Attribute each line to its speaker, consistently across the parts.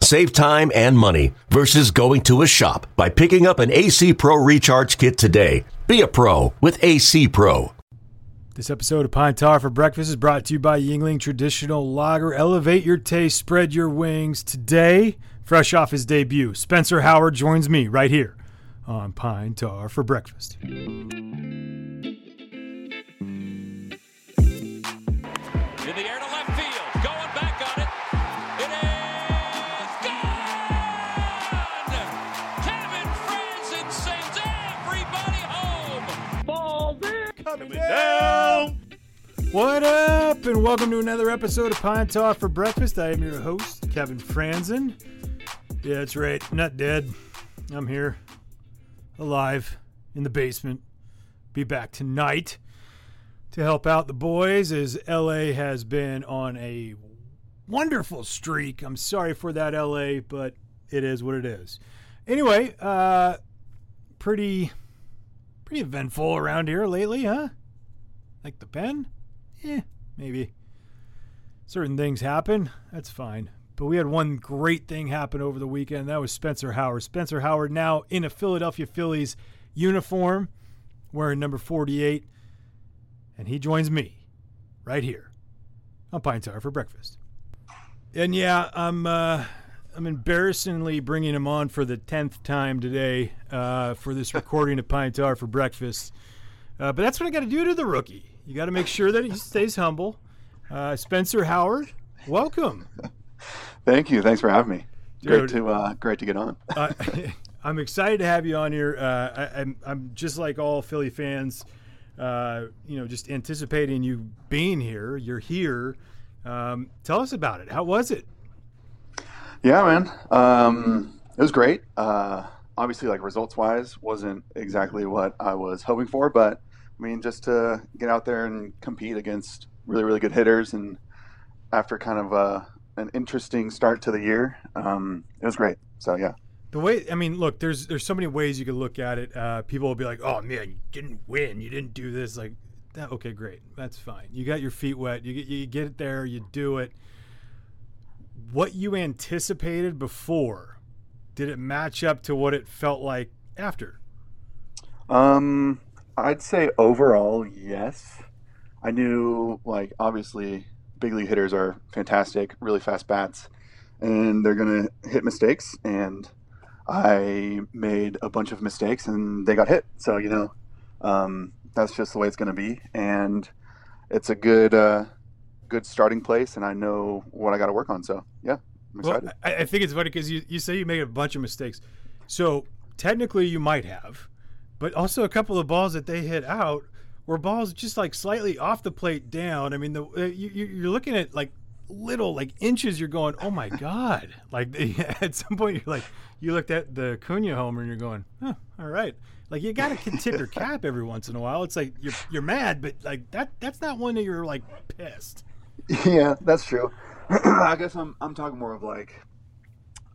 Speaker 1: Save time and money versus going to a shop by picking up an AC Pro Recharge Kit today. Be a pro with AC Pro.
Speaker 2: This episode of Pine Tar for Breakfast is brought to you by Yuengling Traditional Lager. Elevate your taste, spread your wings. Today, fresh off his debut, Spencer Howard joins me right here on Pine Tar for Breakfast.
Speaker 3: In the air to
Speaker 2: down. What up, and welcome to another episode of Pine Tar for Breakfast. I am your host, Kevin Frandsen. Yeah, that's right. Not dead. I'm here, alive, in the basement. Be back tonight to help out the boys as LA has been on a wonderful streak. I'm sorry for that, LA, but it is what it is. Anyway, uh, pretty, pretty eventful around here lately, huh? Like the pen? Yeah, maybe. Certain things happen. That's fine. But we had one great thing happen over the weekend. That was Spencer Howard. Spencer Howard now in a Philadelphia Phillies uniform, wearing number 48. And he joins me right here on Pine Tar for breakfast. And yeah, I'm uh, I'm embarrassingly bringing him on for the tenth time today uh, for this recording of Pine Tar for breakfast. Uh, but that's what I got to do to the rookie. You got to make sure that he stays humble. Uh, Spencer Howard, welcome.
Speaker 4: Thank you. Thanks for having me. Great to uh, great to get on.
Speaker 2: uh, I'm excited to have you on here. Uh, I, I'm, I'm just like all Philly fans, uh, you know, just anticipating you being here. You're here. Um, tell us about it. How was it?
Speaker 4: yeah, man. Um, it was great. Uh, obviously, like results wise, wasn't exactly what I was hoping for, but I mean, just to get out there and compete against really really good hitters, and after kind of uh, an interesting start to the year, um, it was great. So yeah.
Speaker 2: The way I mean, look, there's there's so many ways you could look at it. Uh, people will be like, "Oh man, you didn't win. You didn't do this." Like, that, okay, great, that's fine. You got your feet wet. You get you get it there. You do it. What you anticipated before, did it match up to what it felt like after?
Speaker 4: Um, I'd say overall, yes. I knew, like, obviously, big league hitters are fantastic, really fast bats, and they're going to hit mistakes. And I made a bunch of mistakes and they got hit. So, you know, um, that's just the way it's going to be. And it's a good, uh, good starting place, and I know what I got to work on. So, yeah, I'm
Speaker 2: Well,
Speaker 4: excited.
Speaker 2: I, I think it's funny because you, you say you made a bunch of mistakes. So technically you might have, but also a couple of balls that they hit out were balls just like slightly off the plate down. I mean, the uh, you, you're looking at like little like inches. You're going, oh my god! Like at some point you're like, you looked at the Acuna homer and you're going, huh, all right. Like you got to tip your cap every once in a while. It's like you're you're mad, but like that that's not one that you're like pissed.
Speaker 4: yeah, that's true. I guess I'm I'm talking more of like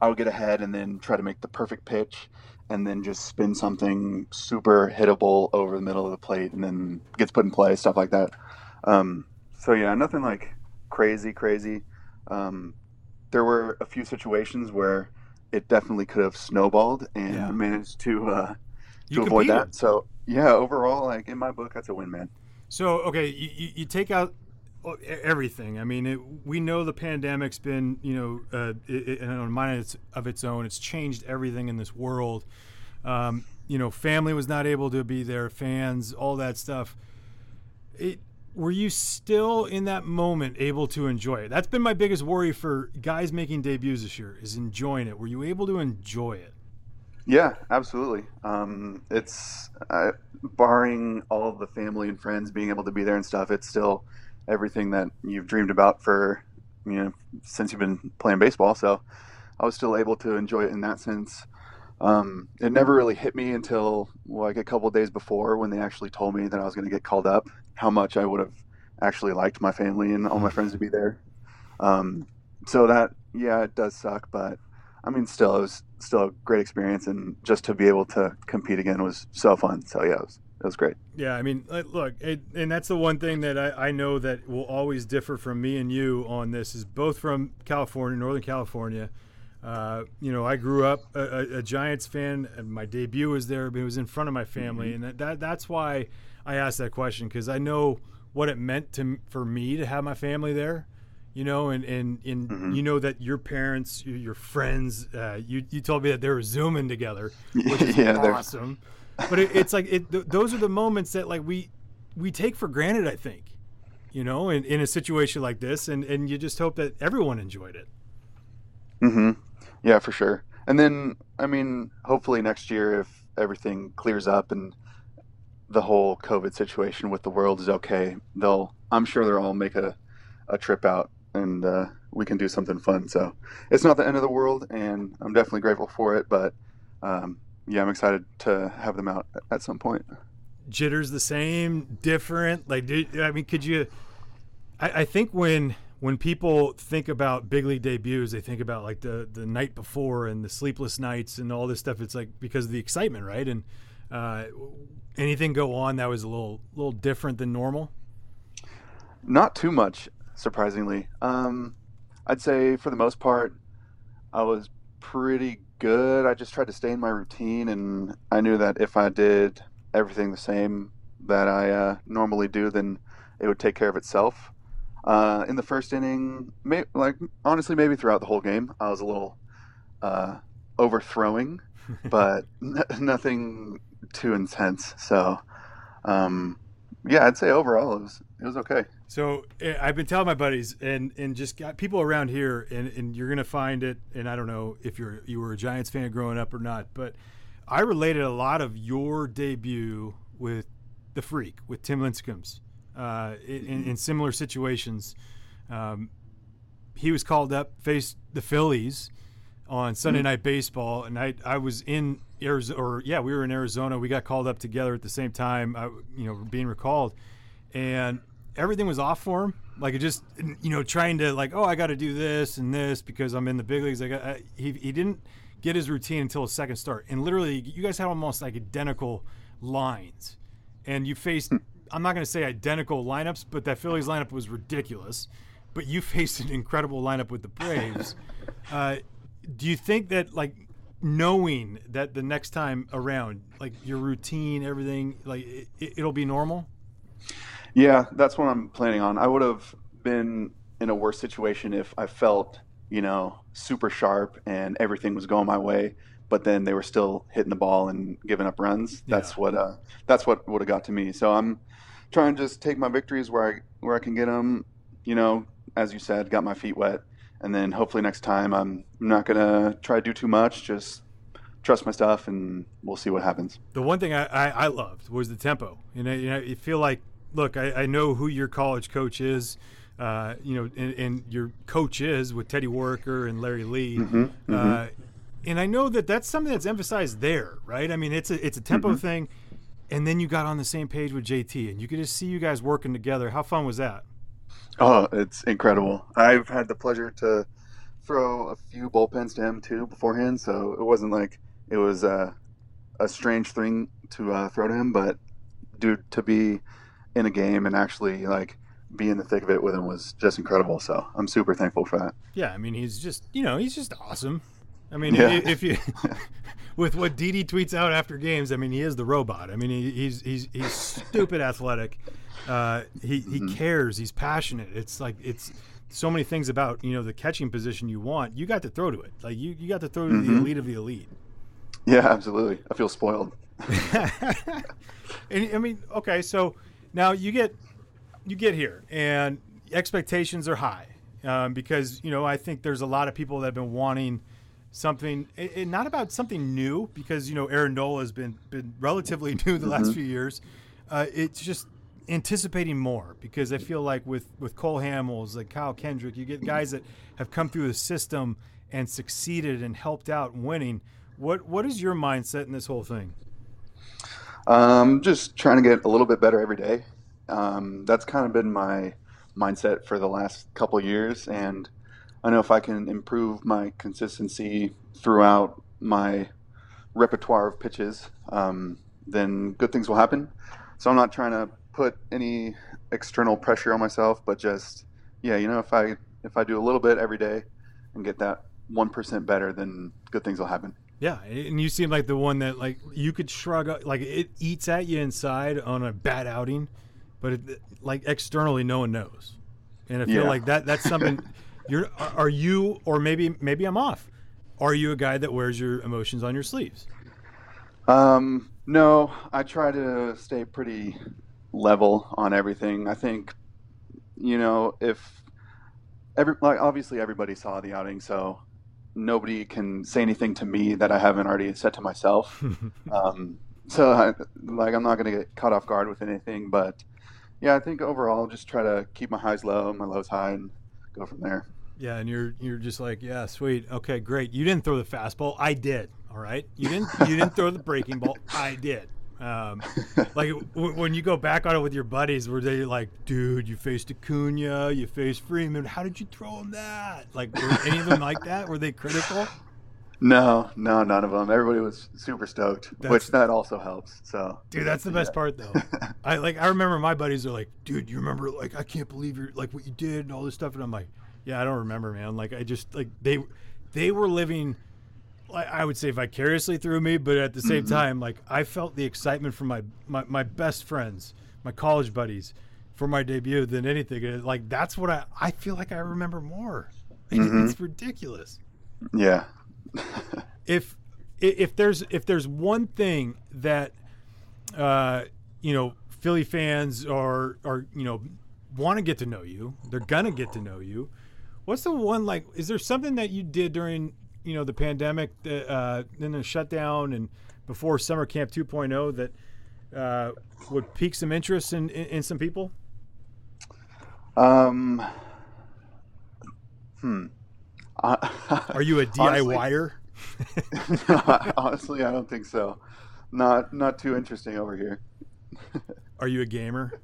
Speaker 4: I'll get ahead and then try to make the perfect pitch and then just spin something super hittable over the middle of the plate and then gets put in play, stuff like that. Um, so yeah, nothing like crazy, crazy. Um, there were a few situations where it definitely could have snowballed and
Speaker 2: Yeah.
Speaker 4: managed to uh, to avoid that. So yeah, overall, like in my book, that's a win, man.
Speaker 2: So okay, you, you, you take out everything. I mean, it, we know the pandemic's been you know uh, it, it, on mind of its, of its own. It's changed everything in this world. Um, you know, family was not able to be there, fans, all that stuff. It, were you still in that moment able to enjoy it? That's been my biggest worry for guys making debuts this year is enjoying it. Were you able to enjoy it?
Speaker 4: Yeah, absolutely. Um, it's uh, barring all of the family and friends being able to be there and stuff. It's still everything that you've dreamed about for you know since you've been playing baseball. So I was still able to enjoy it in that sense. Um, it never really hit me until like a couple days before when they actually told me that I was going to get called up. How much I would have actually liked my family and all my friends to be there. Um, so that yeah, it does suck, but I mean, still, it was still a great experience, and just to be able to compete again was so fun. So yeah, it was it was great.
Speaker 2: Yeah, I mean, look, it, and that's the one thing that I, I know that will always differ from me and you on this is both from California, Northern California. Uh, you know, I grew up a, a, Giants fan, and my debut was there, but it was in front of my family, mm-hmm. and that, that that's why I asked that question because I know what it meant to for me to have my family there you know, and and, and mm-hmm. you know that your parents, your, friends, uh, you you told me that they were zooming together, which is yeah, awesome. But it, it's like it, th- those are the moments that like we we take for granted. I think, you know, in, in a situation like this, and and you just hope that everyone enjoyed it.
Speaker 4: Hmm. Yeah, for sure. And then, I mean, hopefully next year, if everything clears up and the whole COVID situation with the world is okay, they'll. I'm sure they'll all make a a trip out and uh, we can do something fun. So it's not the end of the world, and I'm definitely grateful for it. But um, yeah, I'm excited to have them out at some point.
Speaker 2: Jitters the same, different. Like, I mean, could you? I, I think when when people think about big league debuts, they think about like the the night before and the sleepless nights and all this stuff. It's like because of the excitement, right? And uh, anything go on that was a little little different than normal.
Speaker 4: Not too much surprisingly. Um, I'd say for the most part, I was pretty good. I just tried to stay in my routine, and I knew that if I did everything the same that I uh, normally do, then it would take care of itself. Uh, in the first inning, may, like honestly, maybe throughout the whole game, I was a little uh, overthrowing, but n- nothing too intense. So, um, yeah, I'd say overall it was it was okay.
Speaker 2: So eh, I've been telling my buddies and and just got people around here, and, and you're gonna find it. And I don't know if you're you were a Giants fan growing up or not, but I related a lot of your debut with the Freak with Tim Lincecum's uh, in, in, similar situations. Um, he was called up, faced the Phillies on Sunday mm-hmm. Night Baseball, and I I was in Arizona, or yeah, we were in Arizona. We got called up together at the same time. I, you know, being recalled, and everything was off for him. Like it just, you know, trying to like, oh, I got to do this and this because I'm in the big leagues. Like I, he he didn't get his routine until his second start, and literally, you guys had almost like identical lines, and you faced. I'm not going to say identical lineups, but that Phillies lineup was ridiculous. But you faced an incredible lineup with the Braves. Uh, do you think that like knowing that the next time around, like your routine, everything, like it, it'll be normal?
Speaker 4: Yeah, that's what I'm planning on. I would have been in a worse situation if I felt, you know, super sharp and everything was going my way, but then they were still hitting the ball and giving up runs. Yeah. That's what uh, that's what would have got to me. So I'm trying to just take my victories where I where I can get them. You know, as you said, got my feet wet, and then hopefully next time I'm not gonna try to do too much. Just trust my stuff, and we'll see what happens.
Speaker 2: The one thing I, I, I loved was the tempo. You know, you know, you feel like look, I, I know who your college coach is. Uh, you know, and, and, your coach is with Teddy Worker and Larry Lee. Mm-hmm, mm-hmm. Uh, and I know that that's something that's emphasized there, right? I mean, it's a it's a tempo mm-hmm. thing, and then you got on the same page with JT, and you could just see you guys working together. How fun was that?
Speaker 4: Oh, it's incredible. I've had the pleasure to throw a few bullpens to him too beforehand, so it wasn't like it was uh, a strange thing to uh, throw to him, but dude, to be in a game and actually like be in the thick of it with him was just incredible. So I'm super thankful for that.
Speaker 2: Yeah, I mean he's just you know he's just awesome. I mean yeah. if, you with what Didi tweets out after games, I mean he is the robot. I mean he, he's he's he's stupid athletic. Uh, he he mm-hmm. cares. He's passionate. It's like it's so many things about you know the catching position you want. You got to throw to it. Like you you got to throw to mm-hmm. the elite of the elite.
Speaker 4: Yeah, absolutely. I feel spoiled.
Speaker 2: and I mean, okay, so now you get you get here, and expectations are high um, because you know I think there's a lot of people that have been wanting something, and not about something new because you know Aaron Nola has been been relatively new the mm-hmm. last few years. Uh, it's just anticipating more because I feel like with with Cole Hamels, like Kyle Kendrick, you get guys that have come through the system and succeeded and helped out winning What What is your mindset in this whole thing?
Speaker 4: Um, just trying to get a little bit better every day. Um, that's kind of been my mindset for the last couple years, and I know if I can improve my consistency throughout my repertoire of pitches, um, then good things will happen. So I'm not trying to put any external pressure on myself, but just yeah, you know, if I if I do a little bit every day and get that one percent better, then good things will happen.
Speaker 2: Yeah, and you seem like the one that like you could shrug like it eats at you inside on a bad outing, but it, like externally no one knows. And I feel
Speaker 4: Yeah.
Speaker 2: like that that's something you're are- are you or maybe maybe I'm off. Are you a guy that wears your emotions on your sleeves?
Speaker 4: Um, no, I try to stay pretty level on everything. I think, you know, if every like obviously everybody saw the outing, so nobody can say anything to me that I haven't already said to myself. um, so I, like I'm not gonna get caught off guard with anything, but yeah, I think overall just try to keep my highs low, and my lows high, and go from there.
Speaker 2: Yeah, and you're you're just like, yeah, sweet, okay, great. You didn't throw the fastball, I did. All right, you didn't you didn't throw the breaking ball, I did. Um, like w- when you go back on it with your buddies, were they like, dude, you faced Acuna, you faced Freeman, how did you throw him that? Like, were any of them like that? Were they critical?
Speaker 4: No, no, none of them. Everybody was super stoked,
Speaker 2: That's-
Speaker 4: which that also helps. So,
Speaker 2: Dude, that's the best part though. I like I remember my buddies are like, dude, you remember like I can't believe you're like what you did and all this stuff, and I'm like, yeah, I don't remember, man. Like I just like they they were living I would say vicariously through me, but at the same time, like I felt the excitement from my, my my best friends, my college buddies, for my debut than anything. And, Like that's what I I feel like I remember more. It's ridiculous
Speaker 4: yeah.
Speaker 2: if if there's if there's one thing that uh, you know Philly fans are are you know want to get to know you, they're gonna get to know you. What's the one like? Is there something that you did during you know the pandemic, uh, then the shutdown, and before summer camp 2.0 that uh, would pique some interest in, in, in some people?
Speaker 4: Um. Hmm. I-
Speaker 2: Are you a
Speaker 4: Honestly-
Speaker 2: DIYer?
Speaker 4: Honestly, I don't think so. Not not too interesting over here.
Speaker 2: Are you a gamer?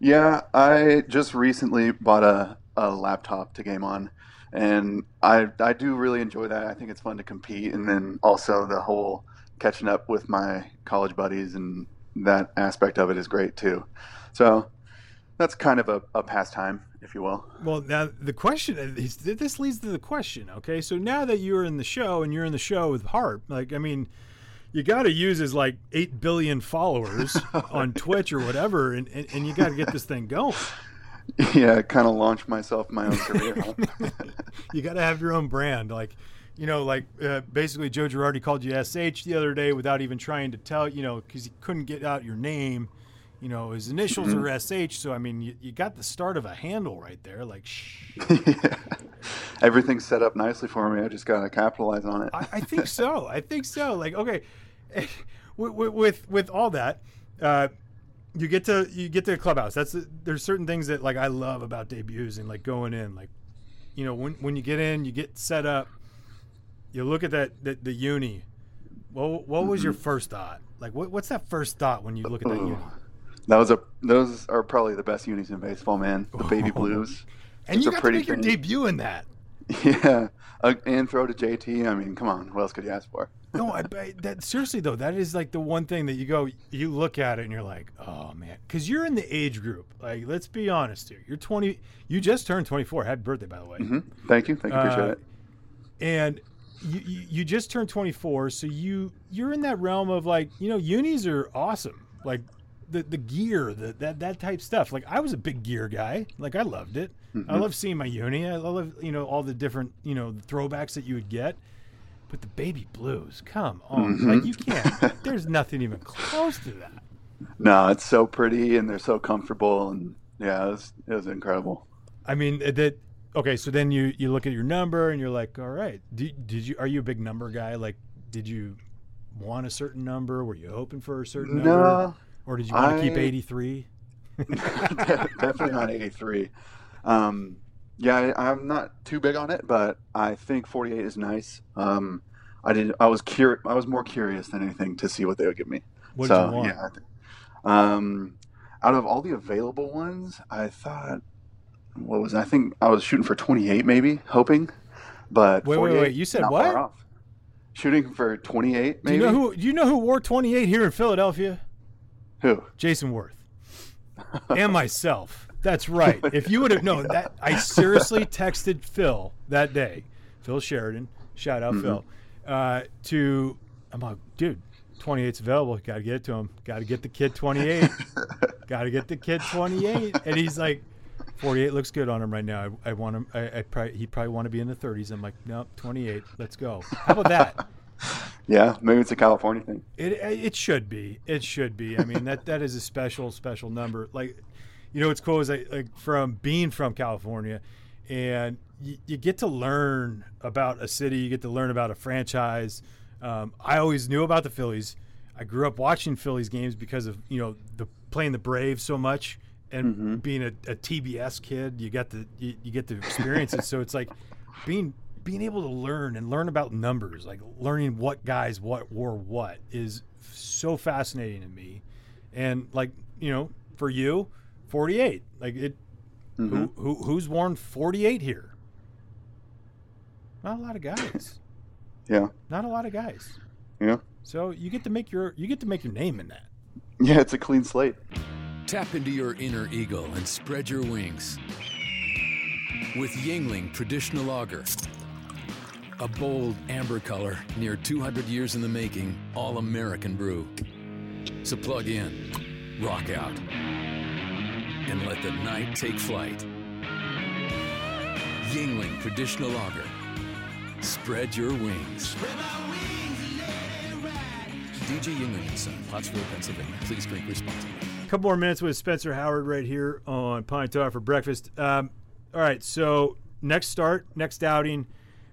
Speaker 4: Yeah, I just recently bought a, a laptop to game on, and I I do really enjoy that. I think it's fun to compete, and then also the whole catching up with my college buddies and that aspect of it is great too. So that's kind of a, a pastime, if you will.
Speaker 2: Well, now the question uh, is, this leads to the question. Okay, so now that you're in the show and you're in the show with Harp, like I mean, you got to use his like eight billion followers on Twitch or whatever, and, and, and you got to get this thing going.
Speaker 4: Yeah, kind of launched myself my own career. huh?
Speaker 2: You got to have your own brand, like. You know, like uh, basically, Joe Girardi called you SH the other day without even trying to tell. You know, because he couldn't get out your name. You know, his initials are SH. So I mean, you, you got the start of a handle right there. Like, shh.
Speaker 4: Everything's set up nicely for me. I just gotta capitalize on it.
Speaker 2: I, I think so. I think so. Like, okay, with with, with all that, uh, you get to you get to the clubhouse. That's there's certain things that like I love about debuts and like going in. Like, you know, when when you get in, you get set up. You look at that the, the uni. What what was your first thought? Like, what, what's that first thought when you look at that uni?
Speaker 4: Ooh. That was a those are probably the best unis in baseball, man. The baby blues.
Speaker 2: And
Speaker 4: It's
Speaker 2: you got to
Speaker 4: pretty
Speaker 2: make your debut in that.
Speaker 4: Yeah, uh, and throw to JT. I mean, come on, what else could you ask for?
Speaker 2: No, I, I that seriously though, that is like the one thing that you go, you look at it and you're like, oh man, because you're in the age group. Like, let's be honest here. You're 20. You just turned 24. Happy birthday, by the way.
Speaker 4: hmm Thank you, thank you, appreciate
Speaker 2: Uh,
Speaker 4: it.
Speaker 2: And you, you you just turned 24, so you you're in that realm of like, you know, unis are awesome. Like the the gear, the that that type stuff. Like I was a big gear guy. Like I loved it. I love seeing my uni. I love you know all the different you know throwbacks that you would get. But the baby blues, come on!
Speaker 4: Mm-hmm.
Speaker 2: Like you can't. there's nothing even close to that.
Speaker 4: No, it's so pretty and they're so comfortable, and yeah, it was it was incredible.
Speaker 2: I mean uh, that. Okay, so then you you look at your number and you're like, all right, did, did you are you a big number guy? Like, did you want a certain number? Were you hoping for a certain number,
Speaker 4: No,
Speaker 2: or did you want to keep 83?
Speaker 4: definitely not 83. Um, yeah, I, I'm not too big on it, but I think 48 is nice. Um, I did. I was cur- I was more curious than anything to see what they would give me.
Speaker 2: What did you want?
Speaker 4: yeah, um, out of all the available ones, I thought what was? I think I was shooting for 28, maybe hoping, but
Speaker 2: Wait, wait, wait, you said what?
Speaker 4: Shooting for 28,
Speaker 2: Do you know who? Do you know who wore 28 here in Philadelphia?
Speaker 4: Who?
Speaker 2: Jayson Werth and myself. That's right. If you would have known that, I seriously texted Phil that day, Phil Sheridan, shout out Phil, uh, to I'm like, dude, 28's available. Got to get it to him. Got to get the kid 28. Got to get the kid 28. And he's like, 48 looks good on him right now. I, I want him. I, I probably he probably want to be in the 30s. I'm like, nope, 28. Let's go. How about that?
Speaker 4: Yeah, maybe it's a California thing.
Speaker 2: It it should be. It should be. I mean that that is a special special number. Like, you know, what's cool is I, like from being from California, and you, you get to learn about a city. You get to learn about a franchise. Um, I always knew about the Phillies. I grew up watching Phillies games because of you know the playing the Braves so much and being a, a TBS kid. You got the you, you get to experience it. So it's like being being able to learn and learn about numbers, like learning what guys what wore what, is so fascinating to me. And like you know, for you, forty eight, like it. Who, mm-hmm. who who's worn forty eight here? Not a lot of guys.
Speaker 4: Yeah,
Speaker 2: Not a lot of guys.
Speaker 4: yeah,
Speaker 2: So you get to make your you get to make your name in that.
Speaker 4: yeah. It's a clean slate.
Speaker 5: Tap into your inner eagle and spread your wings. With Yuengling Traditional Lager. A bold amber color, near 200 years in the making, all American brew. So plug in, rock out, and let the night take flight. Yuengling Traditional Lager. Spread your wings. D.G. Yuengling and Son, Pottsville, Pennsylvania. Please drink responsibly.
Speaker 2: A couple more minutes with Spencer Howard right here on Pine Tar for breakfast. Um, all right, so next start, next outing.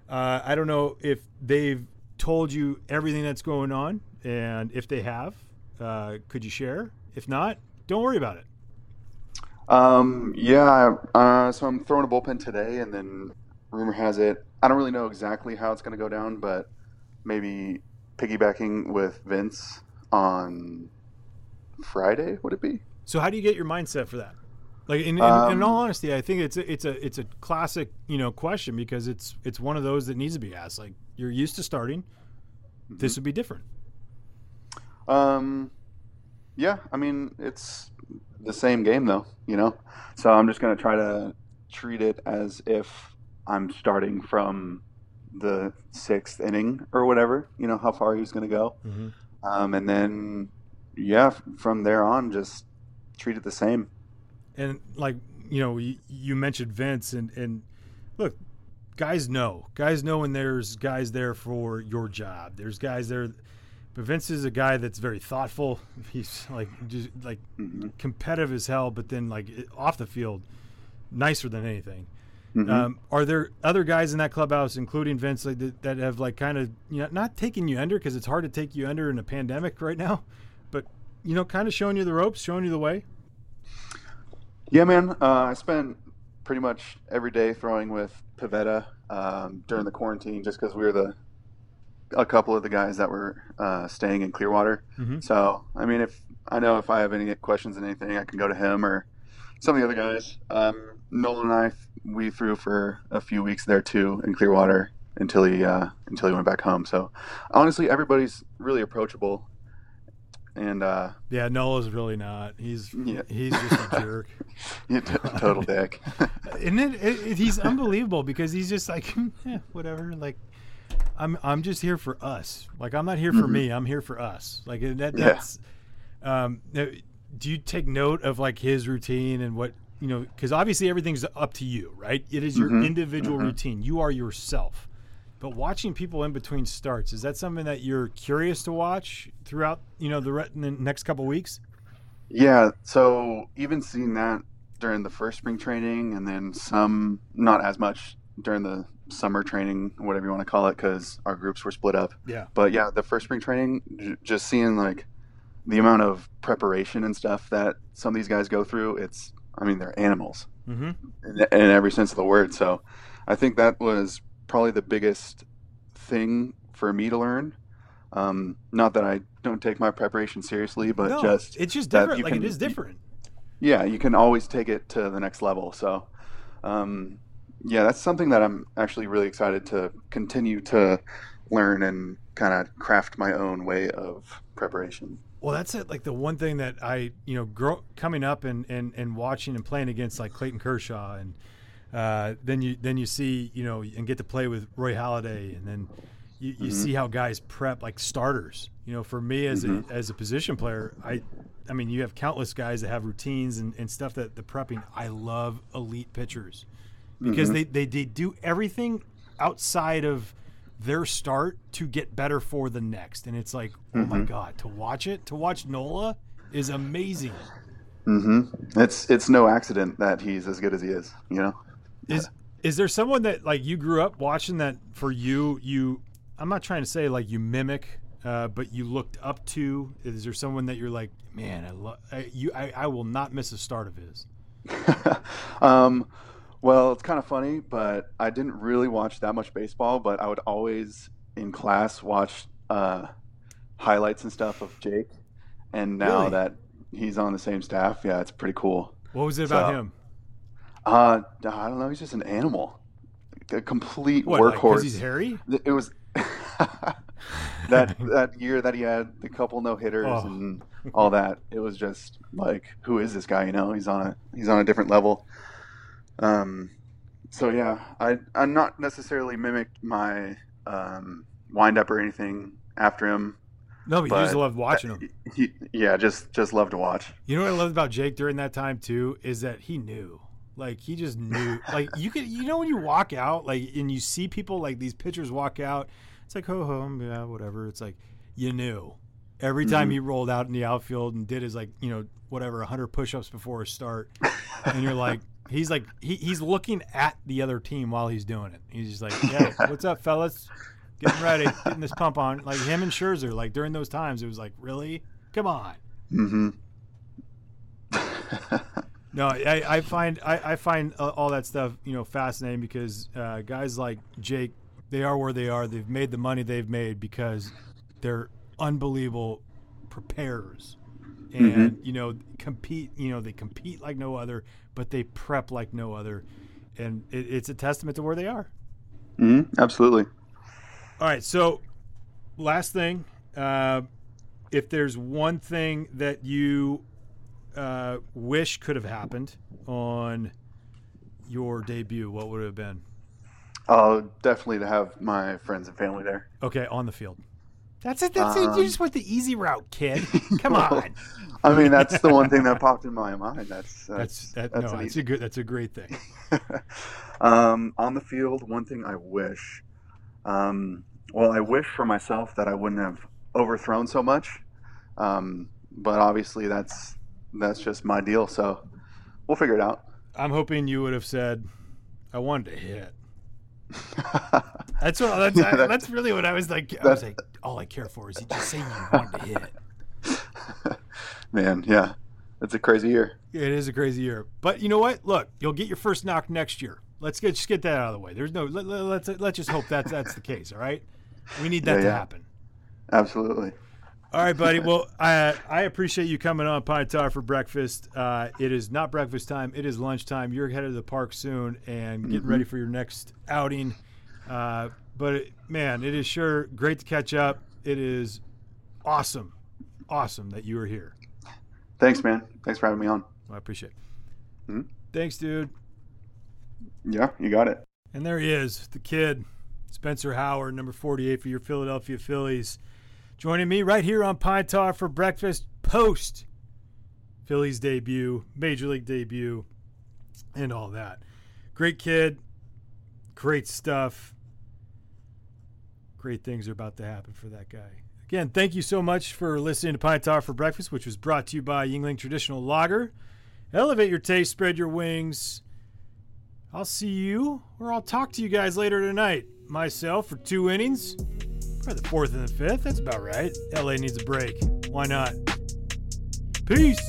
Speaker 2: Uh, I don't know if they've told you everything that's going on, and if they have, uh, could you share? If not, don't worry about it.
Speaker 4: Um, yeah. Uh, so I'm throwing a bullpen today, and then rumor has it. I don't really know exactly how it's going to go down, but maybe piggybacking with Vince on Friday. Would it be?
Speaker 2: So how do you get your mindset for that? Like in, in, in
Speaker 4: Um,
Speaker 2: all honesty, I think it's a, it's a it's a classic you know question because it's it's one of those that needs to be asked. Like you're used to starting, this would be different.
Speaker 4: Um, yeah, I mean it's the same game though, you know. So I'm just gonna try to treat it as if I'm starting from the sixth inning or whatever. You know how far he's gonna go,
Speaker 2: Mhm.
Speaker 4: um, and then yeah, from there on, just treat it the same.
Speaker 2: and like you know you, you mentioned Vince and and look guys know guys know when there's guys there for your job there's guys there but Vince is a guy that's very thoughtful. He's like just like competitive as hell but then like off the field nicer than anything. Um, are there other guys in that clubhouse including Vince like, that, that have like kind of you know not taking you under because it's hard to take you under in a pandemic right now but you know kind of showing you the ropes showing you the way?
Speaker 4: Yeah, man. Uh, I spent pretty much every day throwing with Pivetta um, during the quarantine, just because we were the a couple of the guys that were uh, staying in Clearwater.
Speaker 2: Mhm.
Speaker 4: So, I mean, if I know if I have any questions and anything, I can go to him or some of the other guys. Um, Nola and I, we threw for a few weeks there too in Clearwater until he uh, until he went back home. So, honestly, everybody's really approachable, and uh,
Speaker 2: Yeah, Nola's really not. He's
Speaker 4: Yeah.
Speaker 2: he's just a jerk.
Speaker 4: t- total dick.
Speaker 2: And it, it, it- he's unbelievable because he's just like, eh, whatever. Like, I'm I'm just here for us. Like, I'm not here for mm-hmm. me. I'm here for us. Like that
Speaker 4: Yeah.
Speaker 2: that's. Um, do you take note of like his routine and what you know? Because obviously everything's up to you, right? It is your mm-hmm. individual mm-hmm. routine. You are yourself. But watching people in between starts is that something that you're curious to watch throughout you know the, re- the next couple weeks?
Speaker 4: Yeah, so even seeing that during the first spring training, and then some, not as much during the summer training, whatever you want to call it, because our groups were split up.
Speaker 2: Yeah.
Speaker 4: But yeah, the first spring training, j- just seeing like the amount of preparation and stuff that some of these guys go through, it's, I mean, they're animals
Speaker 2: Mm-hmm.
Speaker 4: in, in every sense of the word. So I think that was probably the biggest thing for me to learn. Um, not that I don't take my preparation seriously, but
Speaker 2: no,
Speaker 4: just
Speaker 2: it's just different. Like it
Speaker 4: can-
Speaker 2: is different.
Speaker 4: yeah, you can always take it to the next level. So, um, yeah, that's something that I'm actually really excited to continue to learn and kind of craft my own way of preparation.
Speaker 2: Well, that's it. Like the one thing that I, you know, grow, coming up and, and, and watching and playing against like Clayton Kershaw, and uh, then you then you see, you know, and get to play with Roy Halladay, and then you, you see how guys prep like starters. You know, for me as a as a position player, I, I mean, you have countless guys that have routines and, and stuff that the prepping. I love elite pitchers because they, they they do everything outside of their start to get better for the next. And it's like, oh my God, to watch it, to watch Nola is amazing.
Speaker 4: Mm-hmm. It's it's no accident that he's as good as he is. You know.
Speaker 2: Is is there someone that like you grew up watching that for you you I'm not trying to say like you mimic uh, but you looked up to is there someone that you're like man I love you I, I will not miss a start of his
Speaker 4: um, well, it's kind of funny, but I didn't really watch that much baseball. But I would always in class watch uh, highlights and stuff of Jake. And now
Speaker 2: Really?
Speaker 4: that he's on the same staff, yeah, it's pretty cool.
Speaker 2: what was it about
Speaker 4: So-
Speaker 2: him
Speaker 4: Uh, I don't know. He's just an animal, a complete
Speaker 2: what like, 'cause
Speaker 4: workhorse.
Speaker 2: he's hairy
Speaker 4: It was that that year that he had the couple no hitters
Speaker 2: Oh.
Speaker 4: and all that. It was just like, who is this guy? You know, he's on a he's on a different level. Um, so yeah, I I'm not necessarily mimicked my um, wind up or anything after him.
Speaker 2: no but, you just
Speaker 4: but-
Speaker 2: loved watching him
Speaker 4: He, yeah, just just love to watch.
Speaker 2: You know what I loved about Jake during that time too is that he knew. Like he just knew. Like you could, you know, when you walk out, like and you see people like these pitchers walk out, it's like ho ho, yeah, whatever. It's like you knew every time he rolled out in the outfield and did his like you know whatever 100 push-ups before a start, and you're like. He's like he, he's looking at the other team while he's doing it. He's just like, "Yeah, what's up, fellas? Getting ready, getting this pump on." Like him and Scherzer, like during those times, it was like, "Really? Come on."
Speaker 4: Mm-hmm.
Speaker 2: No, I, I find I, I find uh, all that stuff you know fascinating because uh, guys like Jake, they are where they are. They've made the money they've made because they're unbelievable preparers, and you know compete. You know they compete like no other, but they prep like no other, and it, it's a testament to where they are.
Speaker 4: hmm Absolutely.
Speaker 2: All right, so last thing, uh, if there's one thing that you uh, wish could have happened on your debut, what would it have been?
Speaker 4: Oh, definitely to have my friends and family there.
Speaker 2: Okay, on the field. That's it. That's it. You
Speaker 4: Um,
Speaker 2: just went the easy route, kid. Come on.
Speaker 4: I mean, that's the one thing that popped in my mind. That's
Speaker 2: That's
Speaker 4: that's,
Speaker 2: that. no, that's
Speaker 4: easy
Speaker 2: a good. That's a great thing.
Speaker 4: um, on the field, one thing I wish, um, well, I wish for myself that I wouldn't have overthrown so much, um, but obviously that's that's just my deal. So we'll figure it out.
Speaker 2: I'm hoping you would have said, "I wanted to hit." That's what. That's,
Speaker 4: Yeah, that-
Speaker 2: that's really what I was like. I was like, all I care for is you just say you want to hit.
Speaker 4: Man, yeah, it's a crazy year.
Speaker 2: It is a crazy year, but you know what? Look, you'll get your first knock next year. Let's get just get that out of the way. There's no. Let, let, let's let's just hope that's that's the case. All right. We need that
Speaker 4: Yeah,
Speaker 2: to
Speaker 4: yeah.
Speaker 2: happen.
Speaker 4: Absolutely.
Speaker 2: All right, buddy. Well, I I appreciate you coming on Pine Tar for breakfast. Uh, it is not breakfast time. It is lunchtime. You're headed to the park soon and getting ready for your next outing. Uh, but it, man, it is sure great to catch up. It is awesome, awesome that you are here.
Speaker 4: Thanks, man. Thanks for having me on.
Speaker 2: I appreciate. it.
Speaker 4: Mhm.
Speaker 2: Thanks, dude.
Speaker 4: Yeah, you got it.
Speaker 2: And there he is, the kid, Spencer Howard, number 48 for your Philadelphia Phillies. Joining me right here on Pine Tar for breakfast post Phillies debut, Major League debut, and all that. Great kid, great stuff. Great things are about to happen for that guy. Again, thank you so much for listening to Pine Tar for breakfast, which was brought to you by Yuengling Traditional Lager. Elevate your taste, spread your wings. I'll see you, or I'll talk to you guys later tonight. Myself for two innings, probably the fourth and the fifth. That's about right. LA needs a break. Why not? Peace.